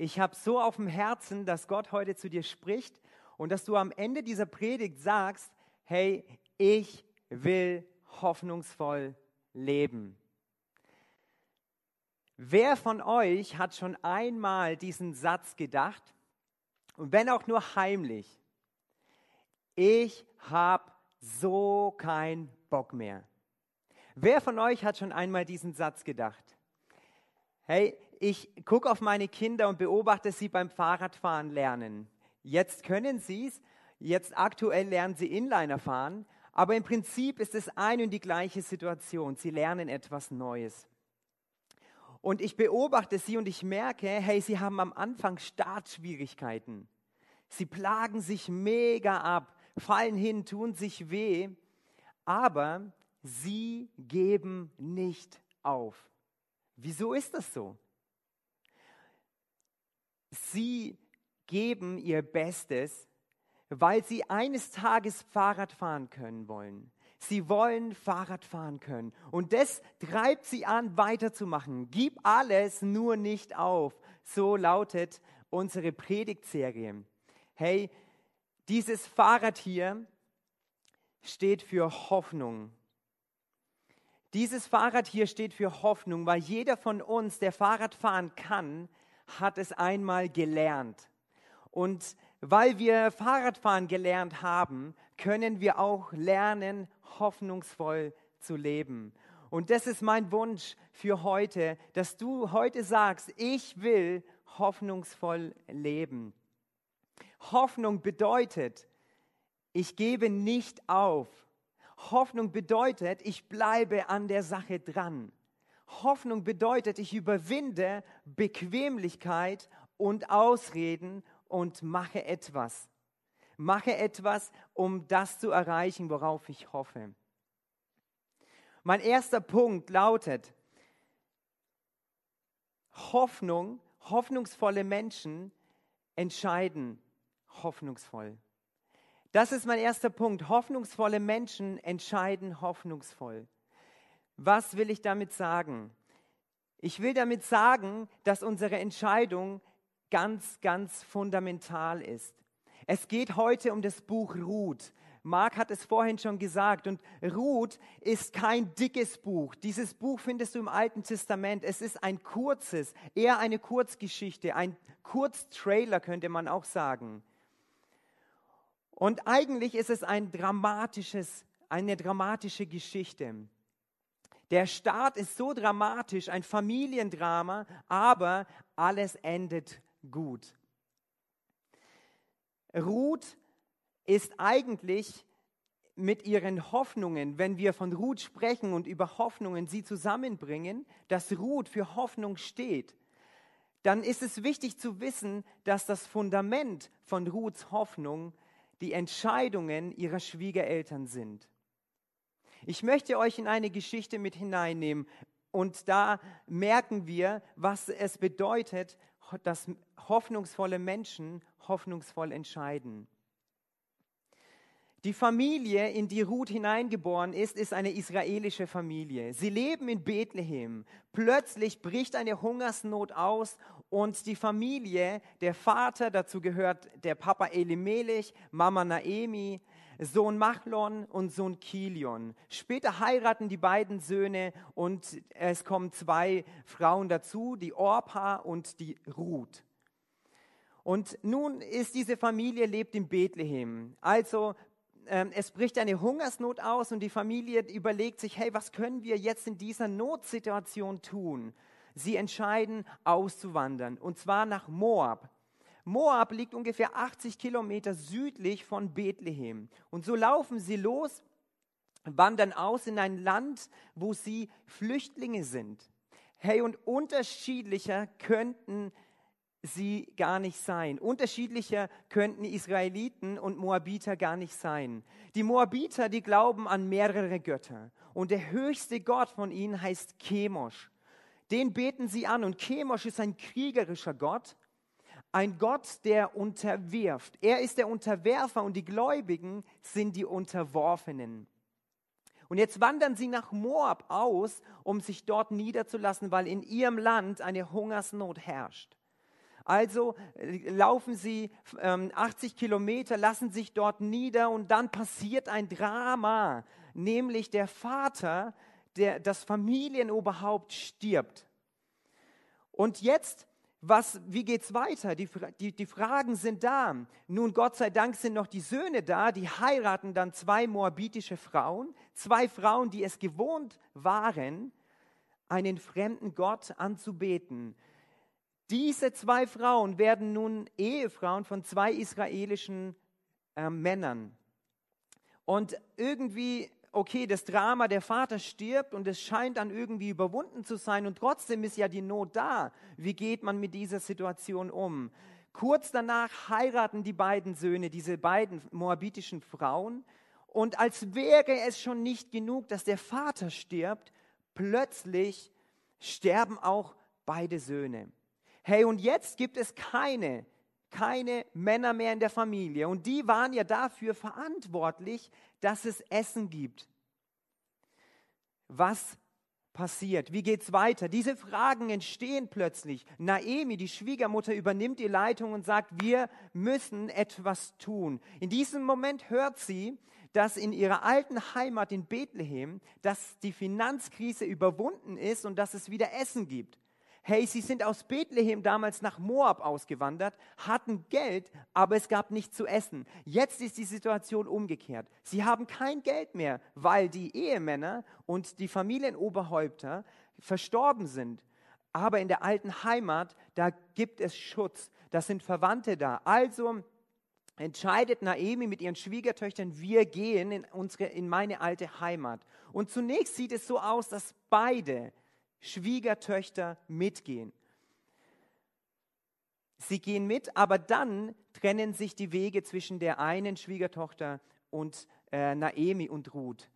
Ich habe so auf dem Herzen, dass Gott heute zu dir spricht und dass du am Ende dieser Predigt sagst, hey, ich will hoffnungsvoll leben. Wer von euch hat schon einmal diesen Satz gedacht? Und wenn auch nur heimlich, ich habe so keinen Bock mehr. Wer von euch hat schon einmal diesen Satz gedacht? Hey, ich gucke auf meine Kinder und beobachte sie beim Fahrradfahren lernen. Jetzt können sie es, jetzt aktuell lernen sie Inliner fahren, aber im Prinzip ist es eine und die gleiche Situation. Sie lernen etwas Neues. Und ich beobachte sie und ich merke, hey, sie haben am Anfang Startschwierigkeiten. Sie plagen sich mega ab, fallen hin, tun sich weh, aber sie geben nicht auf. Wieso ist das so? Sie geben ihr Bestes, weil sie eines Tages Fahrrad fahren können wollen. Sie wollen Fahrrad fahren können. Und das treibt sie an, weiterzumachen. Gib alles, nur nicht auf. So lautet unsere Predigtserie. Hey, dieses Fahrrad hier steht für Hoffnung. Dieses Fahrrad hier steht für Hoffnung, weil jeder von uns, der Fahrrad fahren kann, hat es einmal gelernt. Und weil wir Fahrradfahren gelernt haben, können wir auch lernen, hoffnungsvoll zu leben. Und das ist mein Wunsch für heute, dass du heute sagst, ich will hoffnungsvoll leben. Hoffnung bedeutet, ich gebe nicht auf. Hoffnung bedeutet, ich bleibe an der Sache dran. Hoffnung bedeutet, ich überwinde Bequemlichkeit und Ausreden und mache etwas. Mache etwas, um das zu erreichen, worauf ich hoffe. Mein erster Punkt lautet, Hoffnung, hoffnungsvolle Menschen entscheiden hoffnungsvoll. Das ist mein erster Punkt. Hoffnungsvolle Menschen entscheiden hoffnungsvoll. Was will ich damit sagen? Ich will damit sagen, dass unsere Entscheidung ganz, ganz fundamental ist. Es geht heute um das Buch Ruth. Mark hat es vorhin schon gesagt und Ruth ist kein dickes Buch. Dieses Buch findest du im Alten Testament. Es ist ein kurzes, eher eine Kurzgeschichte, ein Kurztrailer könnte man auch sagen. Und eigentlich ist es ein dramatisches, eine dramatische Geschichte. Der Start ist so dramatisch, ein Familiendrama, aber alles endet gut. Ruth ist eigentlich mit ihren Hoffnungen, wenn wir von Ruth sprechen und über Hoffnungen sie zusammenbringen, dass Ruth für Hoffnung steht, dann ist es wichtig zu wissen, dass das Fundament von Ruths Hoffnung die Entscheidungen ihrer Schwiegereltern sind. Ich möchte euch in eine Geschichte mit hineinnehmen und da merken wir, was es bedeutet, dass hoffnungsvolle Menschen hoffnungsvoll entscheiden. Die Familie, in die Ruth hineingeboren ist, ist eine israelische Familie. Sie leben in Bethlehem. Plötzlich bricht eine Hungersnot aus und die Familie, der Vater, dazu gehört der Papa Elimelech, Mama Naemi, Sohn Machlon und Sohn Kilion. Später heiraten die beiden Söhne und es kommen zwei Frauen dazu, die Orpa und die Ruth. Und nun ist diese Familie lebt in Bethlehem. Also ähm, es bricht eine Hungersnot aus und die Familie überlegt sich, hey, was können wir jetzt in dieser Notsituation tun? Sie entscheiden auszuwandern und zwar nach Moab. Moab liegt ungefähr 80 Kilometer südlich von Bethlehem. Und so laufen sie los, wandern aus in ein Land, wo sie Flüchtlinge sind. Hey, und unterschiedlicher könnten sie gar nicht sein. Unterschiedlicher könnten Israeliten und Moabiter gar nicht sein. Die Moabiter, die glauben an mehrere Götter. Und der höchste Gott von ihnen heißt Chemosh. Den beten sie an. Und Chemosh ist ein kriegerischer Gott. Ein Gott, der unterwirft. Er ist der Unterwerfer und die Gläubigen sind die Unterworfenen. Und jetzt wandern sie nach Moab aus, um sich dort niederzulassen, weil in ihrem Land eine Hungersnot herrscht. Also äh, laufen sie ähm, 80 Kilometer, lassen sich dort nieder und dann passiert ein Drama, nämlich der Vater, der, das Familienoberhaupt stirbt. Und jetzt was, wie geht es weiter? Die, die, die Fragen sind da. Nun, Gott sei Dank sind noch die Söhne da, die heiraten dann zwei moabitische Frauen, zwei Frauen, die es gewohnt waren, einen fremden Gott anzubeten. Diese zwei Frauen werden nun Ehefrauen von zwei israelischen äh, Männern. Und irgendwie okay, das Drama, der Vater stirbt und es scheint dann irgendwie überwunden zu sein und trotzdem ist ja die Not da. Wie geht man mit dieser Situation um? Kurz danach heiraten die beiden Söhne, diese beiden moabitischen Frauen und als wäre es schon nicht genug, dass der Vater stirbt, plötzlich sterben auch beide Söhne. Hey, und jetzt gibt es keine keine Männer mehr in der Familie. Und die waren ja dafür verantwortlich, dass es Essen gibt. Was passiert? Wie geht es weiter? Diese Fragen entstehen plötzlich. Naemi, die Schwiegermutter, übernimmt die Leitung und sagt, wir müssen etwas tun. In diesem Moment hört sie, dass in ihrer alten Heimat in Bethlehem, dass die Finanzkrise überwunden ist und dass es wieder Essen gibt hey, sie sind aus Bethlehem damals nach Moab ausgewandert, hatten Geld, aber es gab nichts zu essen. Jetzt ist die Situation umgekehrt. Sie haben kein Geld mehr, weil die Ehemänner und die Familienoberhäupter verstorben sind. Aber in der alten Heimat, da gibt es Schutz, da sind Verwandte da. Also entscheidet Naemi mit ihren Schwiegertöchtern, wir gehen in, unsere, in meine alte Heimat. Und zunächst sieht es so aus, dass beide Schwiegertöchter mitgehen. Sie gehen mit, aber dann trennen sich die Wege zwischen der einen Schwiegertochter und äh, Naemi und Ruth.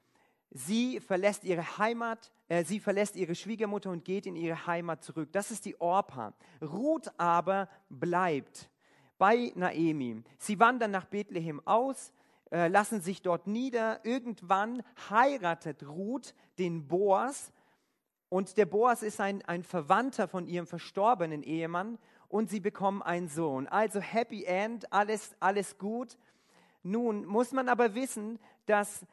Sie verlässt ihre Heimat, äh, sie verlässt ihre Schwiegermutter und geht in ihre Heimat zurück. Das ist die Orpa. Ruth aber bleibt bei Naemi. Sie wandern nach Bethlehem aus, äh, lassen sich dort nieder. Irgendwann heiratet Ruth den Boas, und der Boas ist ein, ein Verwandter von ihrem verstorbenen Ehemann und sie bekommen einen Sohn. Also Happy End, alles, alles gut. Nun muss man aber wissen, dass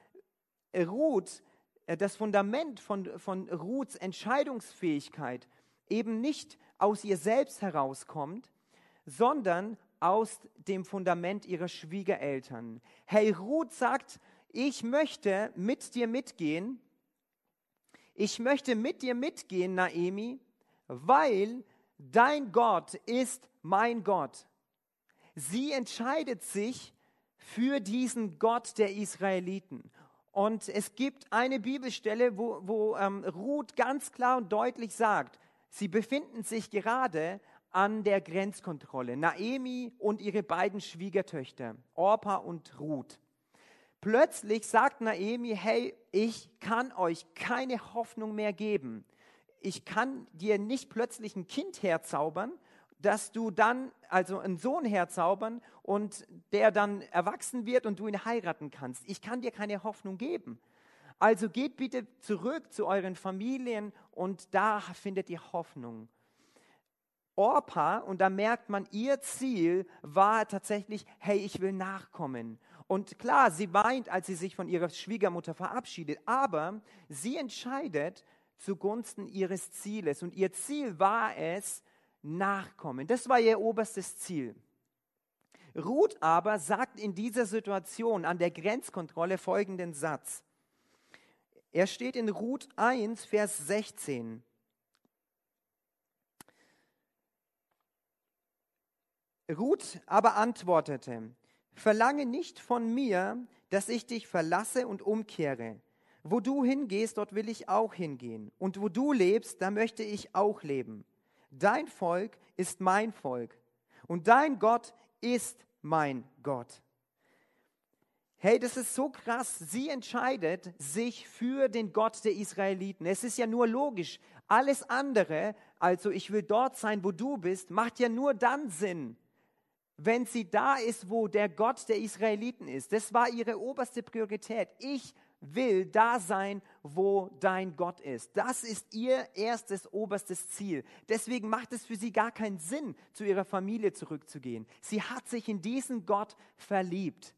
Ruth, äh, das Fundament von, von Ruths Entscheidungsfähigkeit eben nicht aus ihr selbst herauskommt, sondern aus dem Fundament ihrer Schwiegereltern. Hey, Ruth sagt, ich möchte mit dir mitgehen ich möchte mit dir mitgehen, Naemi, weil dein Gott ist mein Gott. Sie entscheidet sich für diesen Gott der Israeliten. Und es gibt eine Bibelstelle, wo, wo ähm, Ruth ganz klar und deutlich sagt, sie befinden sich gerade an der Grenzkontrolle. Naemi und ihre beiden Schwiegertöchter, Orpa und Ruth. Plötzlich sagt Naemi, hey, ich kann euch keine Hoffnung mehr geben. Ich kann dir nicht plötzlich ein Kind herzaubern, dass du dann, also einen Sohn herzaubern und der dann erwachsen wird und du ihn heiraten kannst. Ich kann dir keine Hoffnung geben. Also geht bitte zurück zu euren Familien und da findet ihr Hoffnung. Orpa, und da merkt man, ihr Ziel war tatsächlich, hey, ich will nachkommen. Und klar, sie weint, als sie sich von ihrer Schwiegermutter verabschiedet, aber sie entscheidet zugunsten ihres Zieles. Und ihr Ziel war es, Nachkommen. Das war ihr oberstes Ziel. Ruth aber sagt in dieser Situation an der Grenzkontrolle folgenden Satz. Er steht in Ruth 1, Vers 16. Ruth aber antwortete, Verlange nicht von mir, dass ich dich verlasse und umkehre. Wo du hingehst, dort will ich auch hingehen. Und wo du lebst, da möchte ich auch leben. Dein Volk ist mein Volk. Und dein Gott ist mein Gott. Hey, das ist so krass. Sie entscheidet sich für den Gott der Israeliten. Es ist ja nur logisch. Alles andere, also ich will dort sein, wo du bist, macht ja nur dann Sinn, wenn sie da ist, wo der Gott der Israeliten ist. Das war ihre oberste Priorität. Ich will da sein, wo dein Gott ist. Das ist ihr erstes, oberstes Ziel. Deswegen macht es für sie gar keinen Sinn, zu ihrer Familie zurückzugehen. Sie hat sich in diesen Gott verliebt.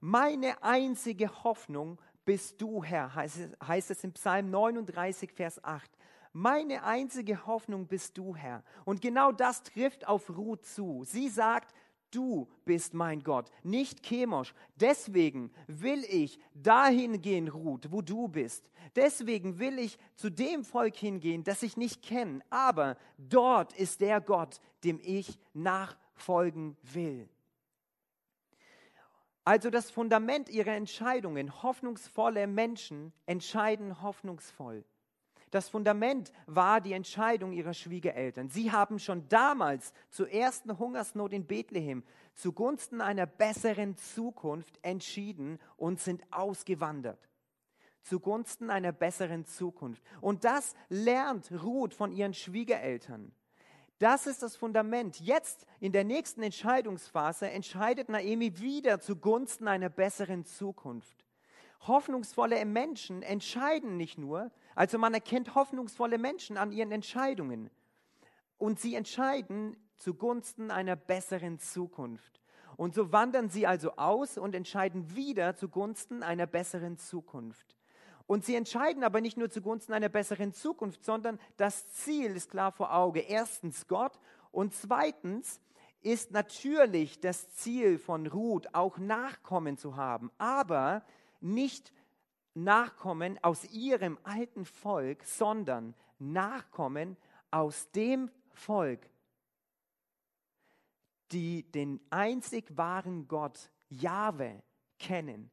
Meine einzige Hoffnung bist du, Herr, heißt es, im Psalm 39, Vers 8. Meine einzige Hoffnung bist du, Herr. Und genau das trifft auf Ruth zu. Sie sagt, du bist mein Gott, nicht Chemosh. Deswegen will ich dahin gehen, Ruth, wo du bist. Deswegen will ich zu dem Volk hingehen, das ich nicht kenne. Aber dort ist der Gott, dem ich nachfolgen will. Also das Fundament ihrer Entscheidungen, hoffnungsvolle Menschen entscheiden hoffnungsvoll. Das Fundament war die Entscheidung ihrer Schwiegereltern. Sie haben schon damals zur ersten Hungersnot in Bethlehem zugunsten einer besseren Zukunft entschieden und sind ausgewandert. Zugunsten einer besseren Zukunft. Und das lernt Ruth von ihren Schwiegereltern. Das ist das Fundament. Jetzt in der nächsten Entscheidungsphase entscheidet Naomi wieder zugunsten einer besseren Zukunft. Hoffnungsvolle Menschen entscheiden nicht nur, also man erkennt hoffnungsvolle Menschen an ihren Entscheidungen. Und sie entscheiden zugunsten einer besseren Zukunft. Und so wandern sie also aus und entscheiden wieder zugunsten einer besseren Zukunft. Und sie entscheiden aber nicht nur zugunsten einer besseren Zukunft, sondern das Ziel ist klar vor Auge. Erstens Gott und zweitens ist natürlich das Ziel von Ruth auch Nachkommen zu haben, aber nicht Nachkommen aus ihrem alten Volk, sondern Nachkommen aus dem Volk, die den einzig wahren Gott, Jahwe, kennen.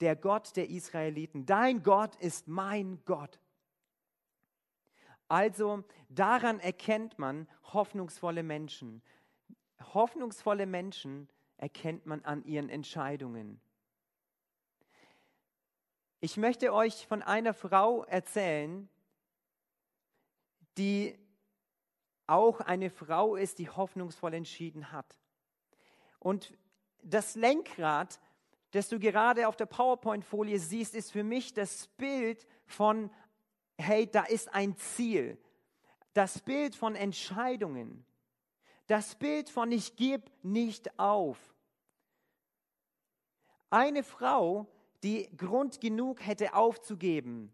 Der Gott der Israeliten. Dein Gott ist mein Gott. Also daran erkennt man hoffnungsvolle Menschen. Hoffnungsvolle Menschen erkennt man an ihren Entscheidungen. Ich möchte euch von einer Frau erzählen, die auch eine Frau ist, die hoffnungsvoll entschieden hat. Und das Lenkrad, das du gerade auf der PowerPoint-Folie siehst, ist für mich das Bild von, hey, da ist ein Ziel. Das Bild von Entscheidungen. Das Bild von, ich gebe nicht auf. Eine Frau, die Grund genug hätte aufzugeben,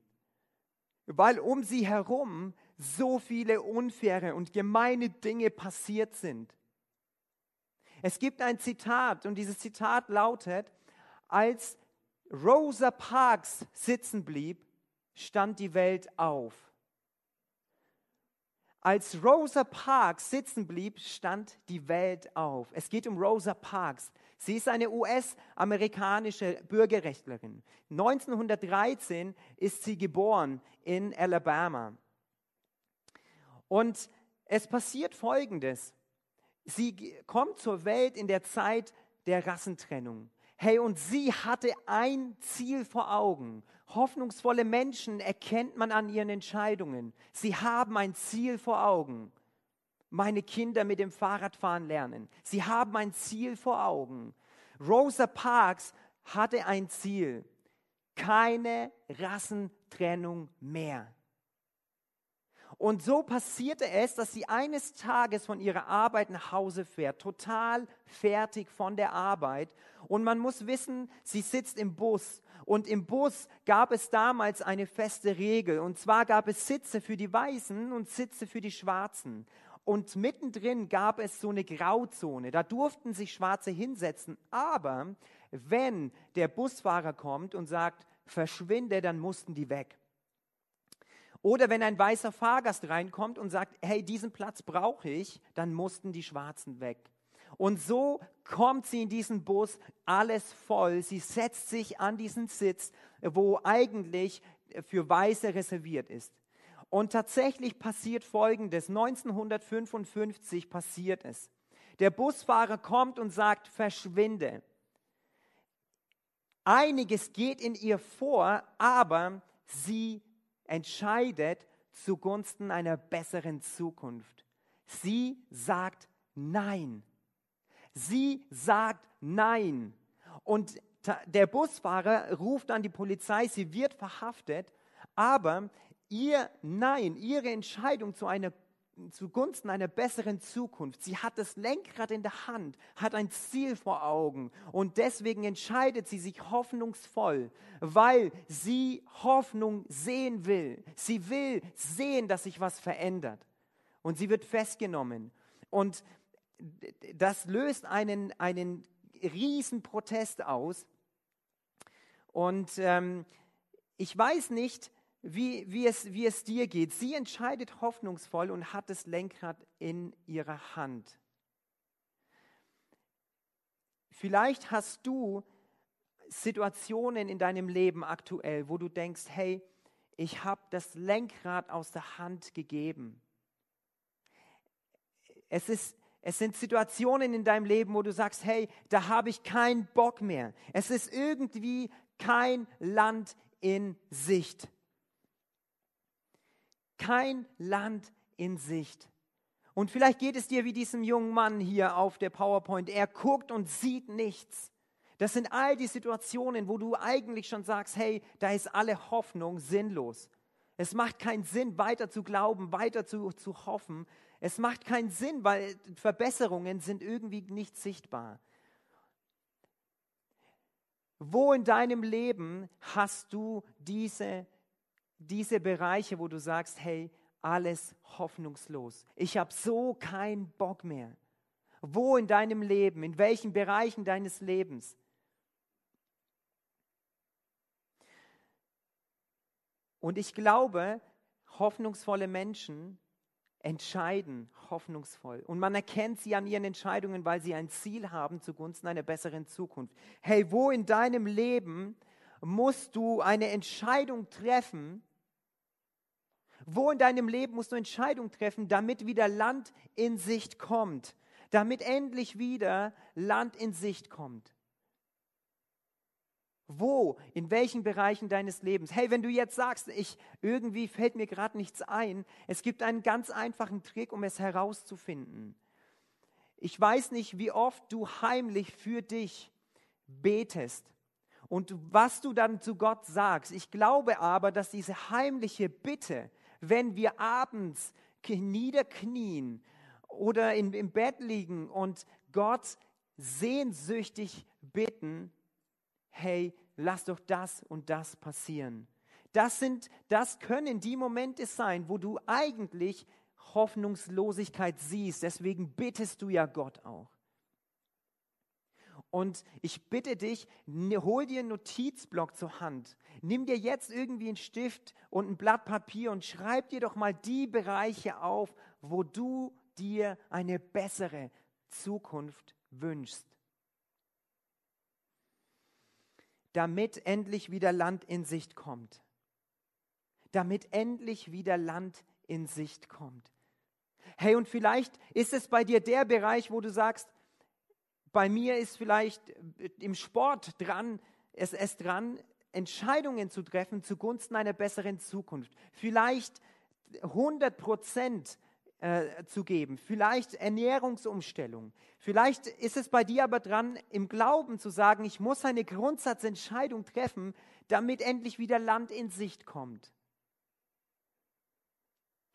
weil um sie herum so viele unfaire und gemeine Dinge passiert sind. Es gibt ein Zitat und dieses Zitat lautet, als Rosa Parks sitzen blieb, stand die Welt auf. Als Rosa Parks sitzen blieb, stand die Welt auf. Es geht um Rosa Parks. Sie ist eine US-amerikanische Bürgerrechtlerin. 1913 ist sie geboren in Alabama. Und es passiert Folgendes. Sie kommt zur Welt in der Zeit der Rassentrennung. Hey, und sie hatte ein Ziel vor Augen. Hoffnungsvolle Menschen erkennt man an ihren Entscheidungen. Sie haben ein Ziel vor Augen meine Kinder mit dem Fahrradfahren lernen. Sie haben ein Ziel vor Augen. Rosa Parks hatte ein Ziel. Keine Rassentrennung mehr. Und so passierte es, dass sie eines Tages von ihrer Arbeit nach Hause fährt, total fertig von der Arbeit. Und man muss wissen, sie sitzt im Bus. Und im Bus gab es damals eine feste Regel. Und zwar gab es Sitze für die Weißen und Sitze für die Schwarzen. Und mittendrin gab es so eine Grauzone. Da durften sich Schwarze hinsetzen. Aber wenn der Busfahrer kommt und sagt, verschwinde, dann mussten die weg. Oder wenn ein weißer Fahrgast reinkommt und sagt, hey, diesen Platz brauche ich, dann mussten die Schwarzen weg. Und so kommt sie in diesen Bus, alles voll. Sie setzt sich an diesen Sitz, wo eigentlich für Weiße reserviert ist. Und tatsächlich passiert Folgendes. 1955 passiert es. Der Busfahrer kommt und sagt, verschwinde. Einiges geht in ihr vor, aber sie entscheidet zugunsten einer besseren Zukunft. Sie sagt Nein. Sie sagt Nein. Und der Busfahrer ruft dann die Polizei, sie wird verhaftet, aber ihr Nein, ihre Entscheidung zu einer zugunsten einer besseren Zukunft. Sie hat das Lenkrad in der Hand, hat ein Ziel vor Augen und deswegen entscheidet sie sich hoffnungsvoll, weil sie Hoffnung sehen will. Sie will sehen, dass sich was verändert und sie wird festgenommen und das löst einen, einen riesen Protest aus und ähm, ich weiß nicht, wie, wie, es, wie es dir geht. Sie entscheidet hoffnungsvoll und hat das Lenkrad in ihrer Hand. Vielleicht hast du Situationen in deinem Leben aktuell, wo du denkst, hey, ich habe das Lenkrad aus der Hand gegeben. Es, ist, es sind Situationen in deinem Leben, wo du sagst, hey, da habe ich keinen Bock mehr. Es ist irgendwie kein Land in Sicht kein Land in Sicht. Und vielleicht geht es dir wie diesem jungen Mann hier auf der PowerPoint. Er guckt und sieht nichts. Das sind all die Situationen, wo du eigentlich schon sagst, hey, da ist alle Hoffnung sinnlos. Es macht keinen Sinn, weiter zu glauben, weiter zu, zu hoffen. Es macht keinen Sinn, weil Verbesserungen sind irgendwie nicht sichtbar. Wo in deinem Leben hast du diese diese Bereiche, wo du sagst, hey, alles hoffnungslos. Ich habe so keinen Bock mehr. Wo in deinem Leben, in welchen Bereichen deines Lebens? Und ich glaube, hoffnungsvolle Menschen entscheiden hoffnungsvoll. Und man erkennt sie an ihren Entscheidungen, weil sie ein Ziel haben zugunsten einer besseren Zukunft. Hey, wo in deinem Leben musst du eine Entscheidung treffen, wo in deinem Leben musst du Entscheidungen treffen, damit wieder Land in Sicht kommt? Damit endlich wieder Land in Sicht kommt. Wo, in welchen Bereichen deines Lebens? Hey, wenn du jetzt sagst, ich irgendwie fällt mir gerade nichts ein, es gibt einen ganz einfachen Trick, um es herauszufinden. Ich weiß nicht, wie oft du heimlich für dich betest und was du dann zu Gott sagst. Ich glaube aber, dass diese heimliche Bitte, wenn wir abends niederknien oder in, im Bett liegen und Gott sehnsüchtig bitten, hey, lass doch das und das passieren. Das sind, das können die Momente sein, wo du eigentlich Hoffnungslosigkeit siehst. Deswegen bittest du ja Gott auch. Und ich bitte dich, ne, hol dir einen Notizblock zur Hand. Nimm dir jetzt irgendwie einen Stift und ein Blatt Papier und schreib dir doch mal die Bereiche auf, wo du dir eine bessere Zukunft wünschst. Damit endlich wieder Land in Sicht kommt. Damit endlich wieder Land in Sicht kommt. Hey, und vielleicht ist es bei dir der Bereich, wo du sagst, bei mir ist vielleicht äh, im Sport dran, es ist dran, Entscheidungen zu treffen zugunsten einer besseren Zukunft. Vielleicht 100 Prozent äh, zu geben, vielleicht Ernährungsumstellung. Vielleicht ist es bei dir aber dran, im Glauben zu sagen, ich muss eine Grundsatzentscheidung treffen, damit endlich wieder Land in Sicht kommt.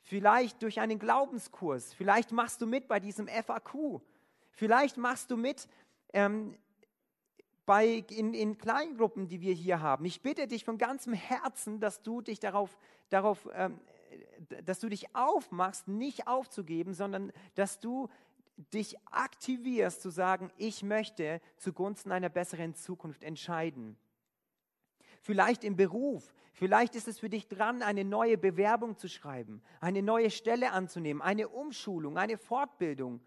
Vielleicht durch einen Glaubenskurs, vielleicht machst du mit bei diesem FAQ, Vielleicht machst du mit ähm, bei, in, in Kleingruppen, die wir hier haben. Ich bitte dich von ganzem Herzen, dass du dich darauf, darauf ähm, dass du dich aufmachst, nicht aufzugeben, sondern dass du dich aktivierst zu sagen, ich möchte zugunsten einer besseren Zukunft entscheiden. Vielleicht im Beruf, vielleicht ist es für dich dran, eine neue Bewerbung zu schreiben, eine neue Stelle anzunehmen, eine Umschulung, eine Fortbildung.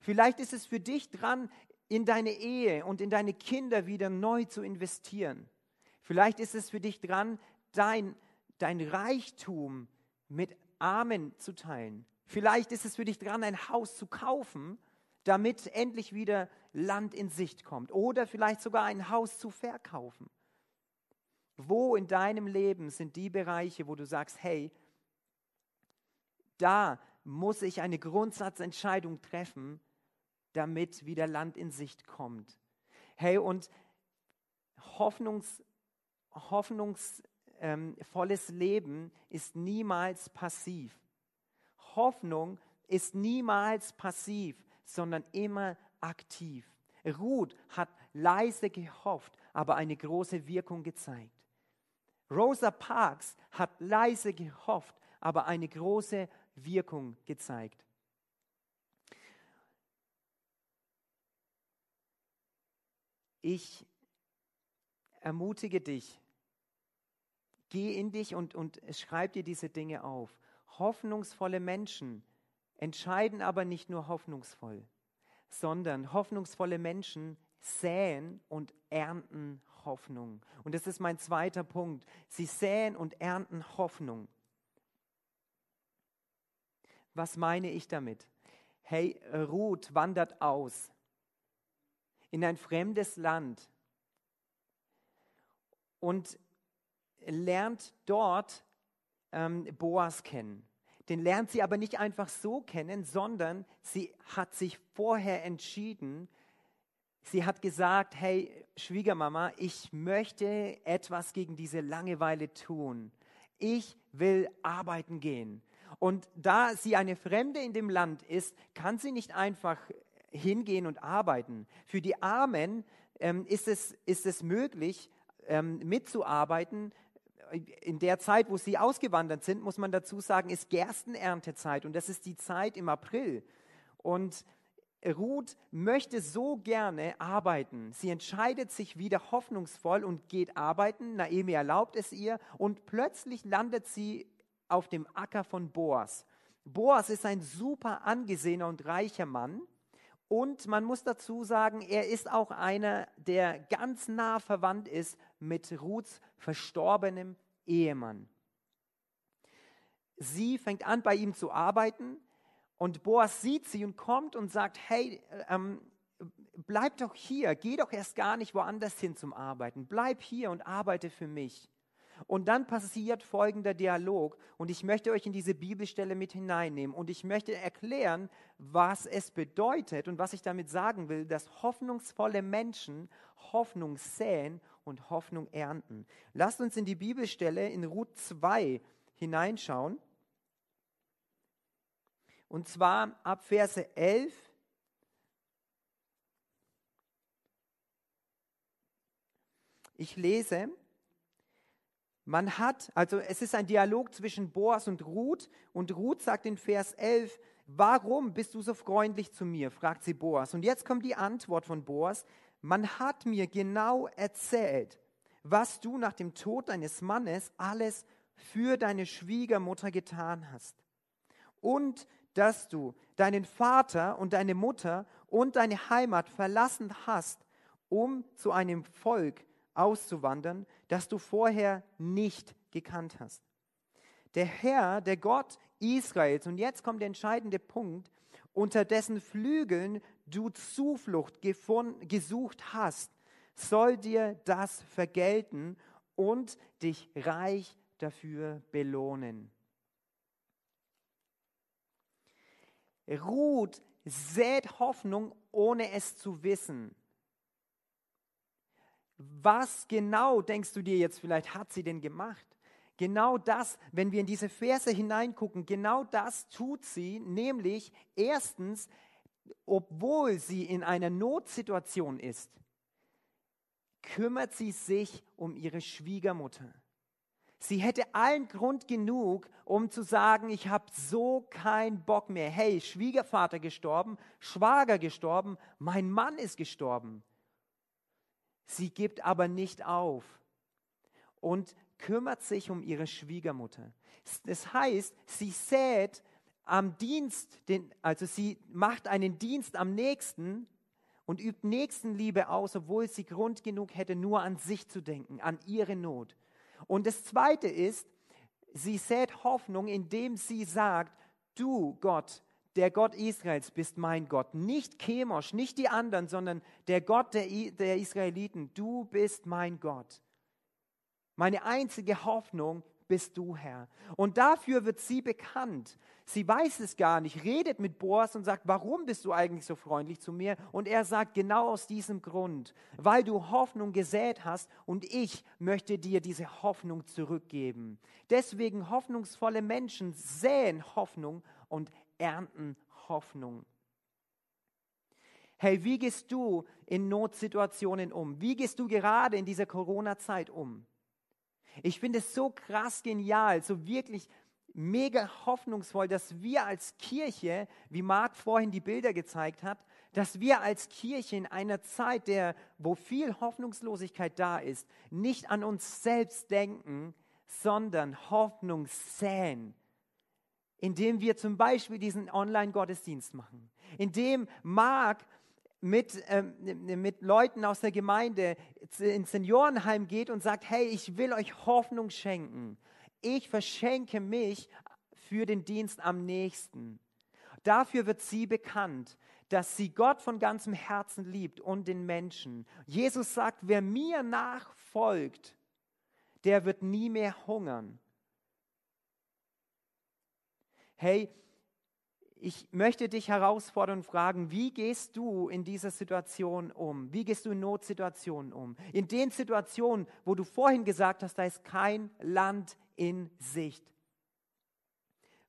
Vielleicht ist es für dich dran, in deine Ehe und in deine Kinder wieder neu zu investieren. Vielleicht ist es für dich dran, dein, dein Reichtum mit Armen zu teilen. Vielleicht ist es für dich dran, ein Haus zu kaufen, damit endlich wieder Land in Sicht kommt. Oder vielleicht sogar ein Haus zu verkaufen. Wo in deinem Leben sind die Bereiche, wo du sagst, hey, da muss ich eine Grundsatzentscheidung treffen, damit wieder Land in Sicht kommt. Hey, und Hoffnungs, hoffnungsvolles ähm, Leben ist niemals passiv. Hoffnung ist niemals passiv, sondern immer aktiv. Ruth hat leise gehofft, aber eine große Wirkung gezeigt. Rosa Parks hat leise gehofft, aber eine große Wirkung gezeigt. Ich ermutige dich, geh in dich und, und schreib dir diese Dinge auf. Hoffnungsvolle Menschen entscheiden aber nicht nur hoffnungsvoll, sondern hoffnungsvolle Menschen säen und ernten Hoffnung. Und das ist mein zweiter Punkt. Sie säen und ernten Hoffnung. Was meine ich damit? Hey, Ruth wandert aus in ein fremdes Land und lernt dort ähm, Boas kennen. Den lernt sie aber nicht einfach so kennen, sondern sie hat sich vorher entschieden, sie hat gesagt, hey Schwiegermama, ich möchte etwas gegen diese Langeweile tun. Ich will arbeiten gehen. Und da sie eine Fremde in dem Land ist, kann sie nicht einfach hingehen und arbeiten. Für die Armen ähm, ist, es, ist es möglich, ähm, mitzuarbeiten. In der Zeit, wo sie ausgewandert sind, muss man dazu sagen, ist Gerstenerntezeit und das ist die Zeit im April. Und Ruth möchte so gerne arbeiten. Sie entscheidet sich wieder hoffnungsvoll und geht arbeiten. Naomi erlaubt es ihr und plötzlich landet sie auf dem Acker von Boas. Boas ist ein super angesehener und reicher Mann. Und man muss dazu sagen, er ist auch einer, der ganz nah verwandt ist mit Ruths verstorbenem Ehemann. Sie fängt an, bei ihm zu arbeiten und Boas sieht sie und kommt und sagt, hey, ähm, bleib doch hier, geh doch erst gar nicht woanders hin zum Arbeiten, bleib hier und arbeite für mich. Und dann passiert folgender Dialog und ich möchte euch in diese Bibelstelle mit hineinnehmen und ich möchte erklären, was es bedeutet und was ich damit sagen will, dass hoffnungsvolle Menschen Hoffnung säen und Hoffnung ernten. Lasst uns in die Bibelstelle in Ruth 2 hineinschauen. Und zwar ab Verse 11 Ich lese, man hat, also es ist ein Dialog zwischen Boas und Ruth und Ruth sagt in Vers 11, warum bist du so freundlich zu mir? fragt sie Boas. Und jetzt kommt die Antwort von Boas, man hat mir genau erzählt, was du nach dem Tod deines Mannes alles für deine Schwiegermutter getan hast. Und dass du deinen Vater und deine Mutter und deine Heimat verlassen hast, um zu einem Volk auszuwandern, das du vorher nicht gekannt hast. Der Herr, der Gott Israels, und jetzt kommt der entscheidende Punkt, unter dessen Flügeln du Zuflucht gefunden, gesucht hast, soll dir das vergelten und dich reich dafür belohnen. Ruth sät Hoffnung, ohne es zu wissen. Was genau, denkst du dir jetzt vielleicht, hat sie denn gemacht? Genau das, wenn wir in diese Verse hineingucken, genau das tut sie, nämlich erstens, obwohl sie in einer Notsituation ist, kümmert sie sich um ihre Schwiegermutter. Sie hätte allen Grund genug, um zu sagen, ich habe so keinen Bock mehr. Hey, Schwiegervater gestorben, Schwager gestorben, mein Mann ist gestorben. Sie gibt aber nicht auf und kümmert sich um ihre Schwiegermutter. Das heißt, sie sät am Dienst, den, also sie macht einen Dienst am nächsten und übt Nächstenliebe aus, obwohl sie Grund genug hätte, nur an sich zu denken, an ihre Not. Und das Zweite ist, sie sät Hoffnung, indem sie sagt, du Gott, der Gott Israels bist mein Gott. Nicht Chemosh, nicht die anderen, sondern der Gott der, der Israeliten. Du bist mein Gott. Meine einzige Hoffnung bist du, Herr. Und dafür wird sie bekannt. Sie weiß es gar nicht, redet mit Boas und sagt, warum bist du eigentlich so freundlich zu mir? Und er sagt, genau aus diesem Grund, weil du Hoffnung gesät hast und ich möchte dir diese Hoffnung zurückgeben. Deswegen hoffnungsvolle Menschen säen Hoffnung und ernten Hoffnung. Hey, wie gehst du in Notsituationen um? Wie gehst du gerade in dieser Corona-Zeit um? Ich finde es so krass genial, so wirklich mega hoffnungsvoll, dass wir als Kirche, wie Marc vorhin die Bilder gezeigt hat, dass wir als Kirche in einer Zeit, der, wo viel Hoffnungslosigkeit da ist, nicht an uns selbst denken, sondern Hoffnung säen, indem wir zum Beispiel diesen Online-Gottesdienst machen, indem Marc mit, ähm, mit Leuten aus der Gemeinde ins Seniorenheim geht und sagt, hey, ich will euch Hoffnung schenken. Ich verschenke mich für den Dienst am nächsten. Dafür wird sie bekannt, dass sie Gott von ganzem Herzen liebt und den Menschen. Jesus sagt, wer mir nachfolgt, der wird nie mehr hungern. Hey, ich möchte dich herausfordern und fragen, wie gehst du in dieser Situation um? Wie gehst du in Notsituationen um? In den Situationen, wo du vorhin gesagt hast, da ist kein Land in Sicht.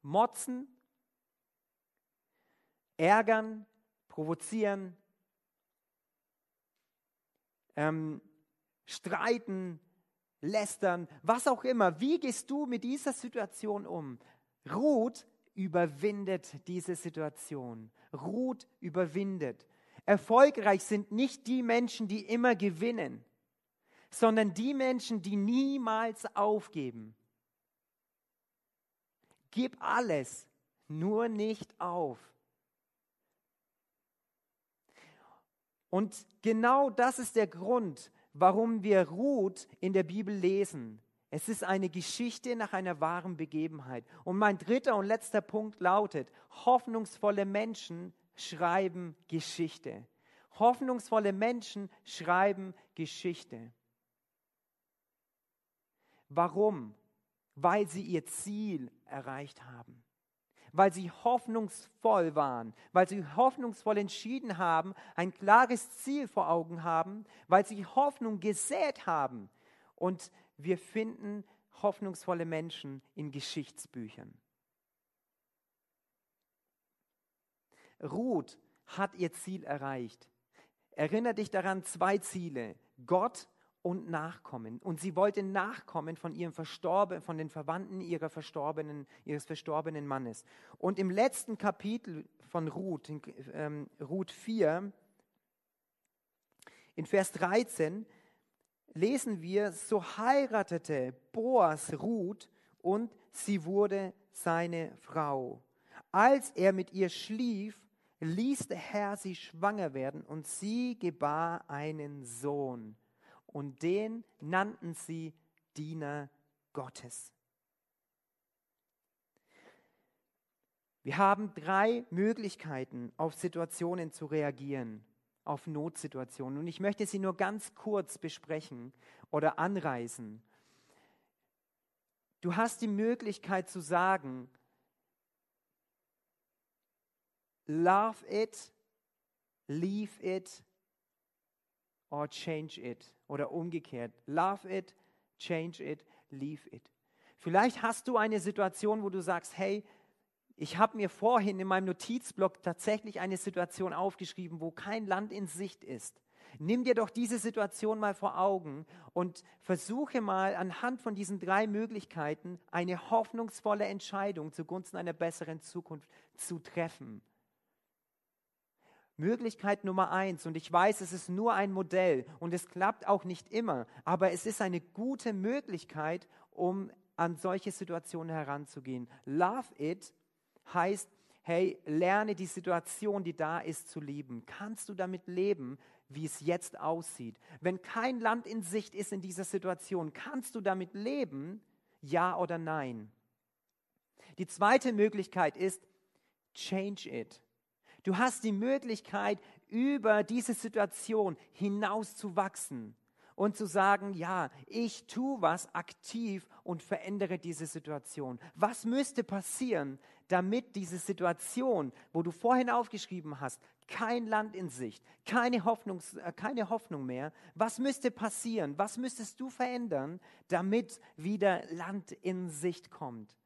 Motzen, ärgern, provozieren, ähm, streiten, lästern, was auch immer. Wie gehst du mit dieser Situation um? Ruth überwindet diese Situation. Ruth überwindet. Erfolgreich sind nicht die Menschen, die immer gewinnen, sondern die Menschen, die niemals aufgeben. Gib alles, nur nicht auf. Und genau das ist der Grund, warum wir Ruth in der Bibel lesen. Es ist eine Geschichte nach einer wahren Begebenheit. Und mein dritter und letzter Punkt lautet, hoffnungsvolle Menschen schreiben Geschichte. Hoffnungsvolle Menschen schreiben Geschichte. Warum? Weil sie ihr Ziel erreicht haben. Weil sie hoffnungsvoll waren, weil sie hoffnungsvoll entschieden haben, ein klares Ziel vor Augen haben, weil sie Hoffnung gesät haben. Und wir finden hoffnungsvolle Menschen in Geschichtsbüchern. Ruth hat ihr Ziel erreicht. Erinnere dich daran, zwei Ziele, Gott und Nachkommen. Und sie wollte Nachkommen von ihrem Verstorbenen, von den Verwandten ihrer verstorbenen, ihres verstorbenen Mannes. Und im letzten Kapitel von Ruth, in, ähm, Ruth 4, in Vers 13, lesen wir, so heiratete Boas Ruth und sie wurde seine Frau. Als er mit ihr schlief, ließ der Herr sie schwanger werden und sie gebar einen Sohn. Und den nannten sie Diener Gottes. Wir haben drei Möglichkeiten, auf Situationen zu reagieren auf Notsituationen. Und ich möchte sie nur ganz kurz besprechen oder anreißen. Du hast die Möglichkeit zu sagen, love it, leave it or change it. Oder umgekehrt, love it, change it, leave it. Vielleicht hast du eine Situation, wo du sagst, hey, ich habe mir vorhin in meinem Notizblock tatsächlich eine Situation aufgeschrieben, wo kein Land in Sicht ist. Nimm dir doch diese Situation mal vor Augen und versuche mal anhand von diesen drei Möglichkeiten eine hoffnungsvolle Entscheidung zugunsten einer besseren Zukunft zu treffen. Möglichkeit Nummer eins, und ich weiß, es ist nur ein Modell und es klappt auch nicht immer, aber es ist eine gute Möglichkeit, um an solche Situationen heranzugehen. Love it heißt, hey, lerne die Situation, die da ist, zu lieben. Kannst du damit leben, wie es jetzt aussieht? Wenn kein Land in Sicht ist in dieser Situation, kannst du damit leben, ja oder nein? Die zweite Möglichkeit ist, change it. Du hast die Möglichkeit, über diese Situation hinaus zu wachsen und zu sagen, ja, ich tue was aktiv und verändere diese Situation. Was müsste passieren, damit diese Situation, wo du vorhin aufgeschrieben hast, kein Land in Sicht, keine, Hoffnungs, äh, keine Hoffnung mehr, was müsste passieren? Was müsstest du verändern, damit wieder Land in Sicht kommt?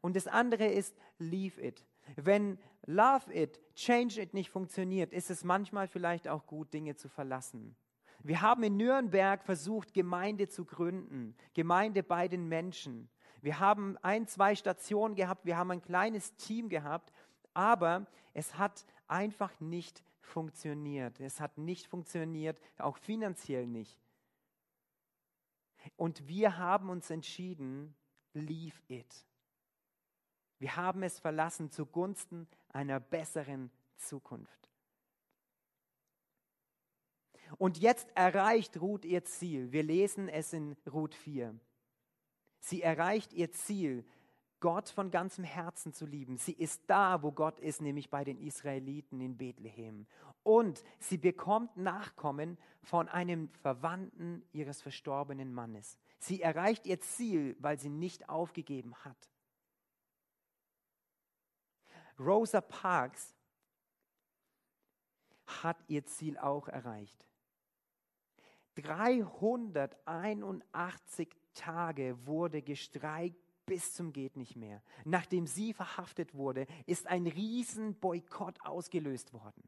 Und das andere ist, leave it. Wenn love it, change it nicht funktioniert, ist es manchmal vielleicht auch gut, Dinge zu verlassen. Wir haben in Nürnberg versucht, Gemeinde zu gründen, Gemeinde bei den Menschen. Wir haben ein, zwei Stationen gehabt, wir haben ein kleines Team gehabt, aber es hat einfach nicht funktioniert. Es hat nicht funktioniert, auch finanziell nicht. Und wir haben uns entschieden, leave it. Wir haben es verlassen zugunsten einer besseren Zukunft. Und jetzt erreicht Ruth ihr Ziel. Wir lesen es in Ruth 4. Sie erreicht ihr Ziel, Gott von ganzem Herzen zu lieben. Sie ist da, wo Gott ist, nämlich bei den Israeliten in Bethlehem. Und sie bekommt Nachkommen von einem Verwandten ihres verstorbenen Mannes. Sie erreicht ihr Ziel, weil sie nicht aufgegeben hat. Rosa Parks hat ihr Ziel auch erreicht. 381 Tage wurde gestreikt bis zum geht nicht mehr. Nachdem sie verhaftet wurde, ist ein Riesenboykott ausgelöst worden.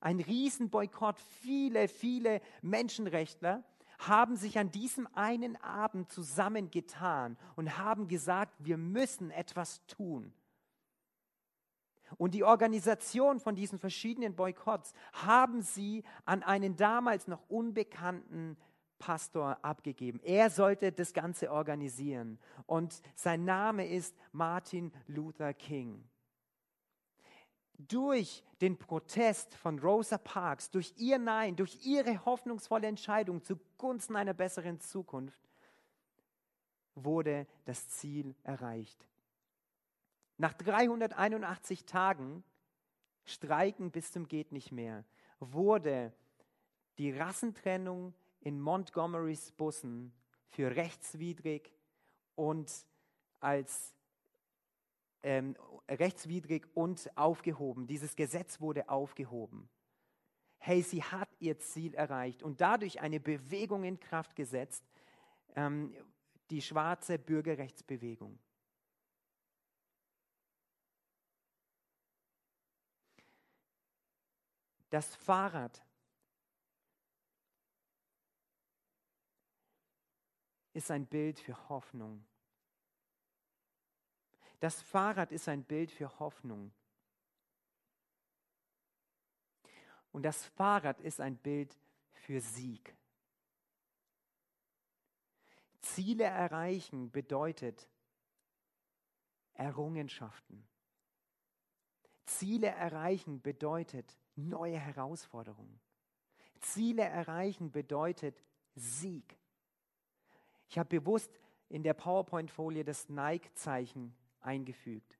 Ein Riesenboykott. Viele, viele Menschenrechtler haben sich an diesem einen Abend zusammengetan und haben gesagt, wir müssen etwas tun. Und die Organisation von diesen verschiedenen Boykotts haben sie an einen damals noch unbekannten Pastor abgegeben. Er sollte das Ganze organisieren. Und sein Name ist Martin Luther King. Durch den Protest von Rosa Parks, durch ihr Nein, durch ihre hoffnungsvolle Entscheidung zugunsten einer besseren Zukunft, wurde das Ziel erreicht. Nach 381 Tagen Streiken bis zum geht nicht mehr, wurde die Rassentrennung in Montgomerys Bussen für rechtswidrig und als ähm, rechtswidrig und aufgehoben. Dieses Gesetz wurde aufgehoben. Hey, sie hat ihr Ziel erreicht und dadurch eine Bewegung in Kraft gesetzt, ähm, die schwarze Bürgerrechtsbewegung. Das Fahrrad ist ein Bild für Hoffnung. Das Fahrrad ist ein Bild für Hoffnung. Und das Fahrrad ist ein Bild für Sieg. Ziele erreichen bedeutet Errungenschaften. Ziele erreichen bedeutet neue Herausforderungen. Ziele erreichen bedeutet Sieg. Ich habe bewusst in der PowerPoint-Folie das Nike-Zeichen eingefügt.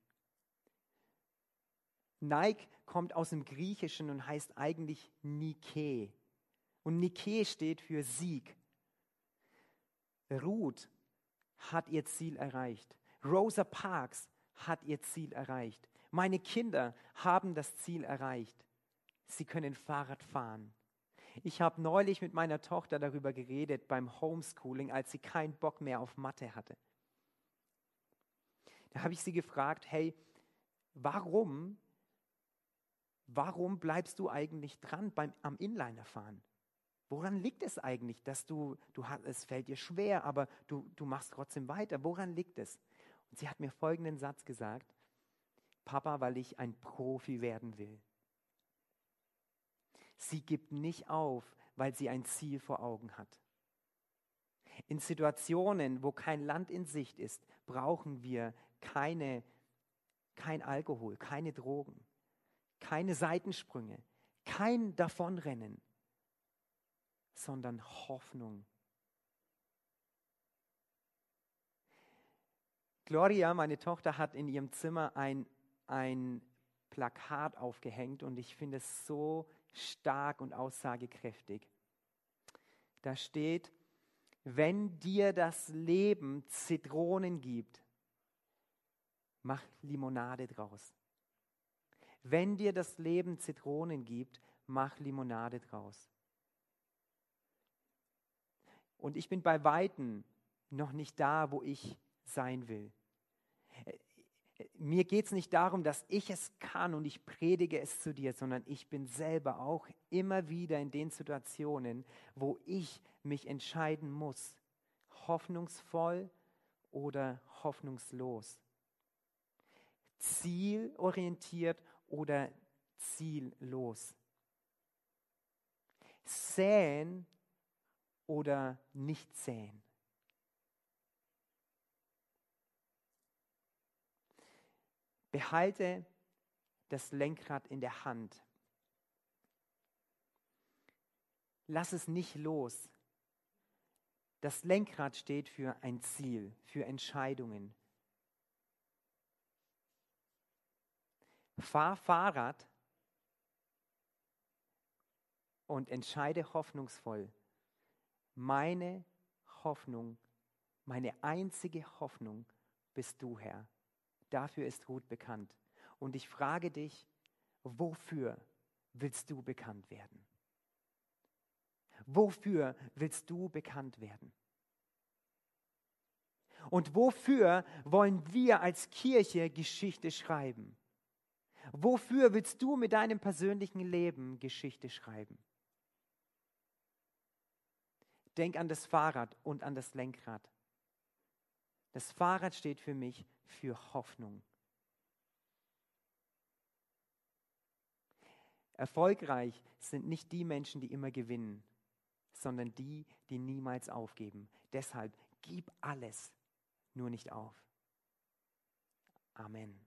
Nike kommt aus dem Griechischen und heißt eigentlich Nike. Und Nike steht für Sieg. Ruth hat ihr Ziel erreicht. Rosa Parks hat ihr Ziel erreicht. Meine Kinder haben das Ziel erreicht sie können Fahrrad fahren. Ich habe neulich mit meiner Tochter darüber geredet beim Homeschooling, als sie keinen Bock mehr auf Mathe hatte. Da habe ich sie gefragt, hey, warum, warum bleibst du eigentlich dran beim, am Inlinerfahren? Woran liegt es eigentlich, dass du, du es fällt dir schwer, aber du, du machst trotzdem weiter? Woran liegt es? Und sie hat mir folgenden Satz gesagt, Papa, weil ich ein Profi werden will. Sie gibt nicht auf, weil sie ein Ziel vor Augen hat. In Situationen, wo kein Land in Sicht ist, brauchen wir keine, kein Alkohol, keine Drogen, keine Seitensprünge, kein Davonrennen, sondern Hoffnung. Gloria, meine Tochter, hat in ihrem Zimmer ein, ein Plakat aufgehängt und ich finde es so stark und aussagekräftig. Da steht, wenn dir das Leben Zitronen gibt, mach Limonade draus. Wenn dir das Leben Zitronen gibt, mach Limonade draus. Und ich bin bei Weitem noch nicht da, wo ich sein will. Mir geht es nicht darum, dass ich es kann und ich predige es zu dir, sondern ich bin selber auch immer wieder in den Situationen, wo ich mich entscheiden muss, hoffnungsvoll oder hoffnungslos, zielorientiert oder ziellos, säen oder nicht säen. Behalte das Lenkrad in der Hand. Lass es nicht los. Das Lenkrad steht für ein Ziel, für Entscheidungen. Fahr Fahrrad und entscheide hoffnungsvoll. Meine Hoffnung, meine einzige Hoffnung bist du, Herr. Dafür ist Ruth bekannt. Und ich frage dich, wofür willst du bekannt werden? Wofür willst du bekannt werden? Und wofür wollen wir als Kirche Geschichte schreiben? Wofür willst du mit deinem persönlichen Leben Geschichte schreiben? Denk an das Fahrrad und an das Lenkrad. Das Fahrrad steht für mich für Hoffnung. Erfolgreich sind nicht die Menschen, die immer gewinnen, sondern die, die niemals aufgeben. Deshalb gib alles, nur nicht auf. Amen.